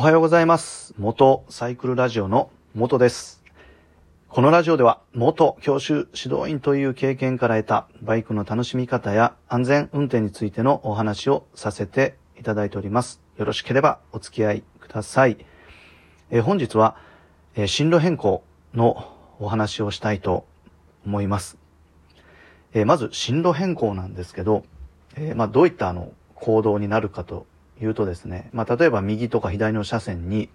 おはようございます。元サイクルラジオの元です。このラジオでは元教習指導員という経験から得たバイクの楽しみ方や安全運転についてのお話をさせていただいております。よろしければお付き合いください。え本日は、え進路変更のお話をしたいと思います。えまず進路変更なんですけど、えまあどういったあの行動になるかというとですね、まあ例えば右とか左の車線に、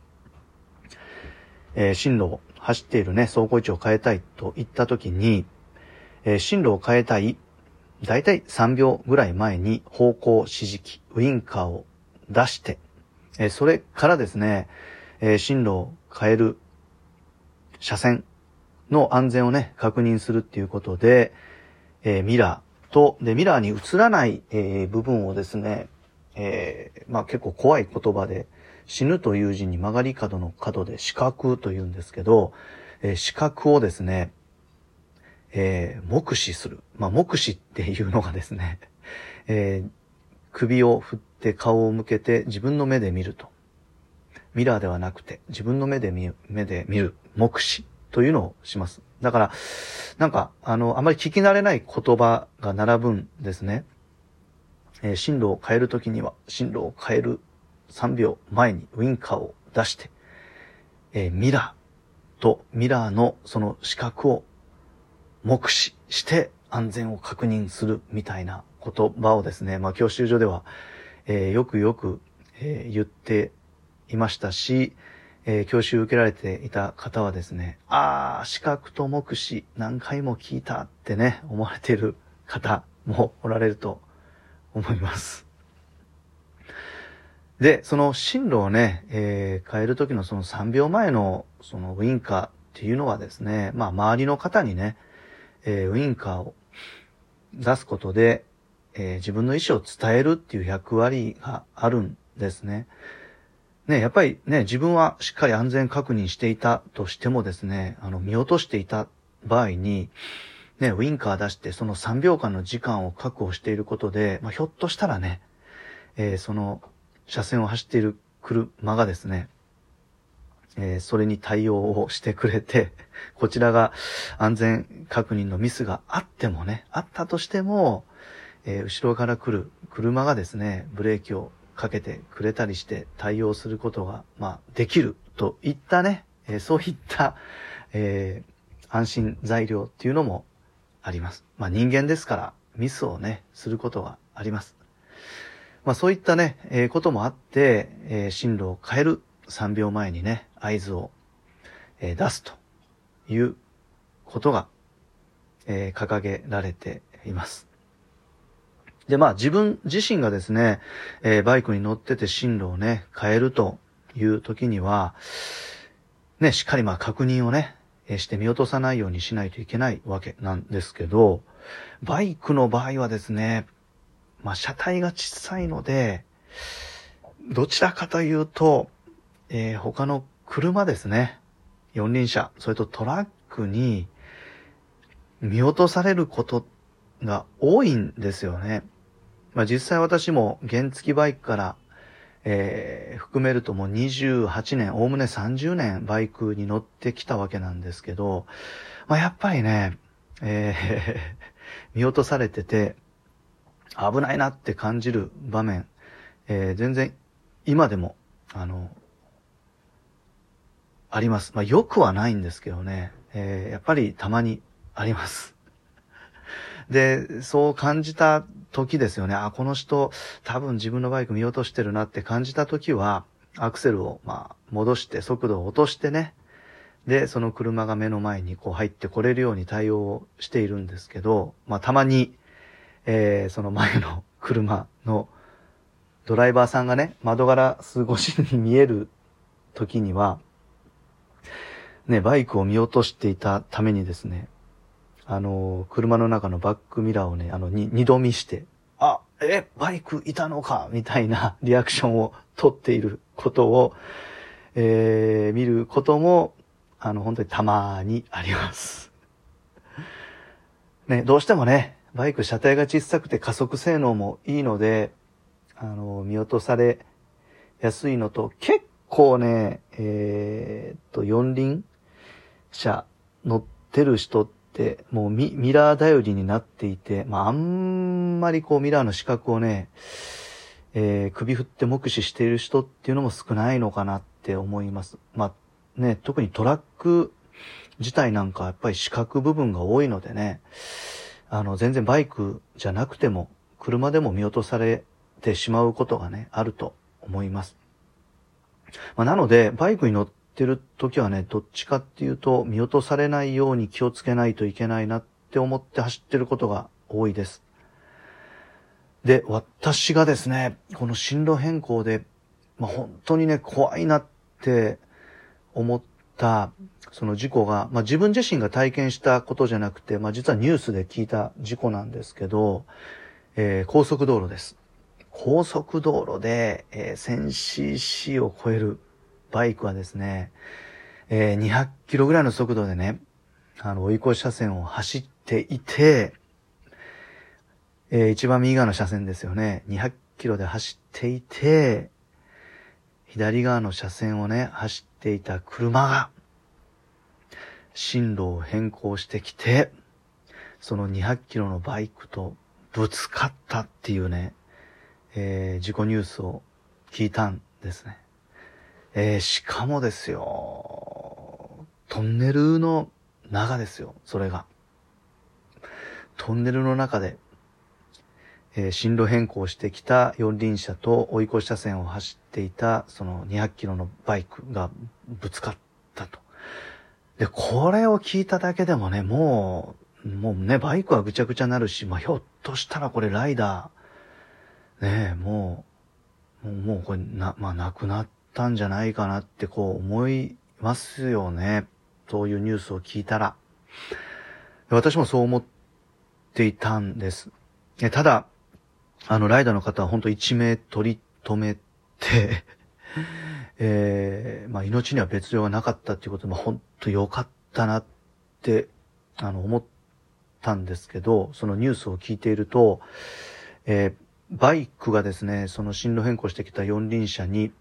えー進路を走っているね、走行位置を変えたいといったときに、えー進路を変えたい、だいたい3秒ぐらい前に方向指示器、ウインカーを出して、えーそれからですね、え進路を変える車線の安全をね、確認するっていうことで、えミラーと、で、ミラーに映らない、え部分をですね、えーまあ結構怖い言葉で、死ぬという字に曲がり角の角で四角というんですけど、えー四角をですね、えー目視する。まあ目視っていうのがですね、えー首を振って顔を向けて自分の目で見ると。ミラーではなくて自分の目で見目で見る目視というのをします。だから、なんか、あの、あまり聞き慣れない言葉が並ぶんですね。え進路を変えるときには、進路を変える3秒前にウインカーを出して、えミラーとミラーのその視覚を目視して安全を確認するみたいな言葉をですね、まあ教習所では、えーよくよく、えー言っていましたし、えー教習受けられていた方はですね、あー、視覚と目視何回も聞いたってね、思われている方もおられると思います。で、その進路をね、えー変える時のその3秒前のそのウインカーっていうのはですね、まあ周りの方にね、えーウインカーを出すことで、えー自分の意思を伝えるっていう役割があるんですね。ね、やっぱりね、自分はしっかり安全確認していたとしてもですね、あの、見落としていた場合に、ね、ウインカー出してその3秒間の時間を確保していることで、まあ、ひょっとしたらね、えーその車線を走っている車がですね、えーそれに対応をしてくれて、こちらが安全確認のミスがあってもね、あったとしても、えー後ろから来る車がですね、ブレーキをかけてくれたりして対応することが、まあ、できるといったね、えーそういった、え安心材料っていうのもあります。まあ、人間ですからミスをね、することがあります。まあ、そういったね、えーこともあって、えー進路を変える3秒前にね、合図を、えー出すということが、え掲げられています。で、まあ自分自身がですね、えバイクに乗ってて進路をね、変えるという時には、ね、しっかりまあ確認をね、えして見落とさないようにしないといけないわけなんですけど、バイクの場合はですね、まあ車体が小さいので、どちらかというと、えー他の車ですね、四輪車、それとトラックに見落とされることが多いんですよね。まあ実際私も原付バイクから、えー含めるともう28年、おおむね30年バイクに乗ってきたわけなんですけど、まあやっぱりね、えー 見落とされてて危ないなって感じる場面、えー全然今でも、あの、あります。まあよくはないんですけどね、えーやっぱりたまにあります。で、そう感じた時ですよね。あ、この人、多分自分のバイク見落としてるなって感じた時は、アクセルを、まあ、戻して、速度を落としてね。で、その車が目の前にこう入ってこれるように対応しているんですけど、まあ、たまに、えーその前の車のドライバーさんがね、窓ガラス越しに見える時には、ね、バイクを見落としていたためにですね、あの、車の中のバックミラーをね、あの、に、二度見して、あ、え、バイクいたのかみたいな リアクションを取っていることを、えー、見ることも、あの、本当にたまにあります。ね、どうしてもね、バイク車体が小さくて加速性能もいいので、あの、見落とされやすいのと、結構ね、えー、っと、四輪車乗ってる人ってもうミミラー頼りになっていて、まああんまりこうミラーの視覚をね、えー、首振って目視している人っていうのも少ないのかなって思います。まあね、特にトラック自体なんかやっぱり視覚部分が多いのでね、あの全然バイクじゃなくても車でも見落とされてしまうことがね、あると思います。まあ、なので、バイクに乗っててる時はね、どっちかっていうと、見落とされないように気をつけないといけないなって思って走ってることが多いです。で、私がですね、この進路変更で、まあ、本当にね、怖いなって思った、その事故が、まあ、自分自身が体験したことじゃなくて、まあ、実はニュースで聞いた事故なんですけど、えー、高速道路です。高速道路で、えー、1000cc を超えるバイクはですね、えー、200キロぐらいの速度でね、あの、追い越し車線を走っていて、えー、一番右側の車線ですよね。200キロで走っていて、左側の車線をね、走っていた車が、進路を変更してきて、その200キロのバイクとぶつかったっていうね、えー、事故ニュースを聞いたんですね。えー、しかもですよ、トンネルの中ですよ、それが。トンネルの中で、えー、進路変更してきた四輪車と追い越し車線を走っていたその200キロのバイクがぶつかったと。で、これを聞いただけでもね、もう、もうね、バイクはぐちゃぐちゃになるし、まあ、ひょっとしたらこれライダー、ねえ、もう、もうこれな、まあ亡くなったんじゃないかなってこう思いますよね。そういうニュースを聞いたら。私もそう思っていたんです。ただ、あの、ライダーの方は本当一命取り留めて えー、まあ命には別状がなかったっていうことも本当良かったなって、あの、思ったんですけど、そのニュースを聞いていると、えー、バイクがですね、その進路変更してきた四輪車に、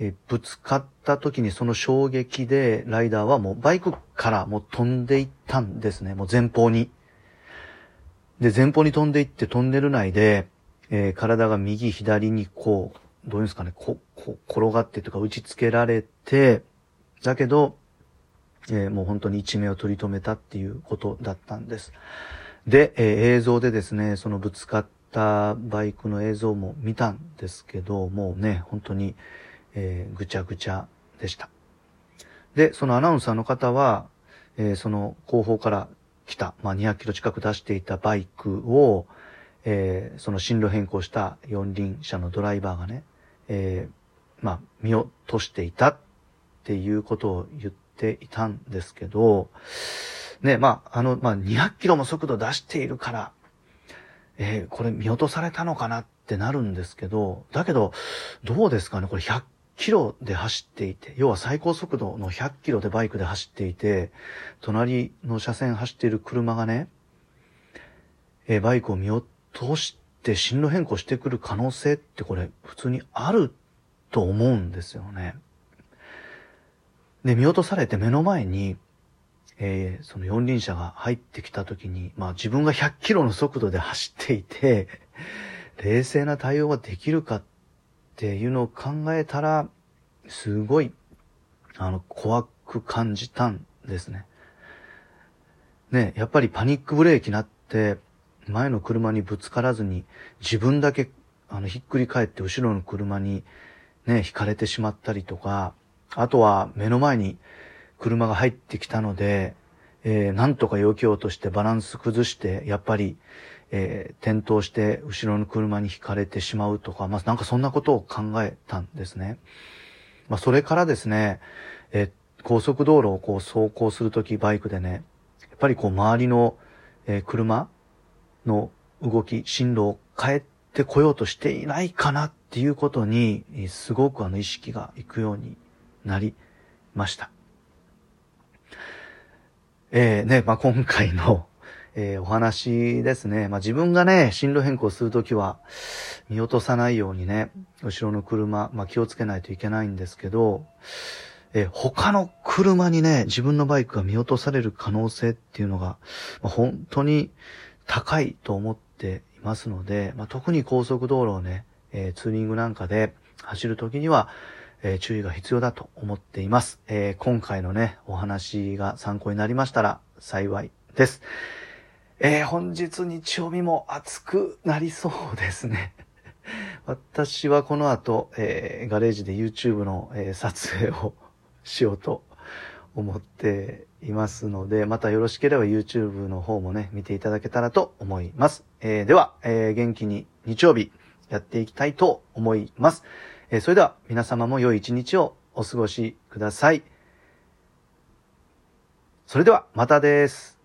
えぶつかった時にその衝撃でライダーはもうバイクからもう飛んでいったんですね。もう前方に。で、前方に飛んでいってトンネル内で、えー、体が右左にこう、どういうんですかね、ここ転がってとか打ち付けられて、だけど、えー、もう本当に一命を取り留めたっていうことだったんです。で、えー、映像でですね、そのぶつかったバイクの映像も見たんですけど、もうね、本当に、えー、ぐちゃぐちゃでした。で、そのアナウンサーの方は、えー、その後方から来た、まあ、200キロ近く出していたバイクを、えー、その進路変更した四輪車のドライバーがね、えー、まあ、見落としていたっていうことを言っていたんですけど、ね、まあ、あの、まあ、200キロも速度出しているから、えー、これ見落とされたのかなってなるんですけど、だけど、どうですかねこれ100キロで走っていて、要は最高速度の100キロでバイクで走っていて、隣の車線走っている車がね、え、バイクを見落として進路変更してくる可能性ってこれ普通にあると思うんですよね。で、見落とされて目の前にえー、その四輪車が入ってきた時に、まあ自分が100キロの速度で走っていて、冷静な対応ができるかってっていうのを考えたら、すごい、あの、怖く感じたんですね。ね、やっぱりパニックブレーキなって、前の車にぶつからずに、自分だけ、あの、ひっくり返って後ろの車に、ね、引かれてしまったりとか、あとは目の前に車が入ってきたので、えー、なんとか避けようとしてバランス崩して、やっぱり、えー、転倒して後ろの車に引かれてしまうとか、まあ、なんかそんなことを考えたんですね。まあ、それからですね、えー、高速道路をこう走行するときバイクでね、やっぱりこう周りの、えー、車の動き、進路を変えてこようとしていないかなっていうことに、すごくあの意識がいくようになりました。えー、ね、まあ、今回の、えー、お話ですね。まあ、自分がね、進路変更するときは、見落とさないようにね、後ろの車、まあ、気をつけないといけないんですけど、えー、他の車にね、自分のバイクが見落とされる可能性っていうのが、まあ、本当に高いと思っていますので、まあ、特に高速道路をね、えー、ツーリングなんかで走るときには、えー、注意が必要だと思っています。えー、今回のね、お話が参考になりましたら幸いです。えー、本日日曜日も暑くなりそうですね。私はこの後、えー、ガレージで YouTube の、えー、撮影をしようと思っていますので、またよろしければ YouTube の方もね、見ていただけたらと思います。えー、では、えー、元気に日曜日やっていきたいと思います。えー、それでは皆様も良い一日をお過ごしください。それではまたです。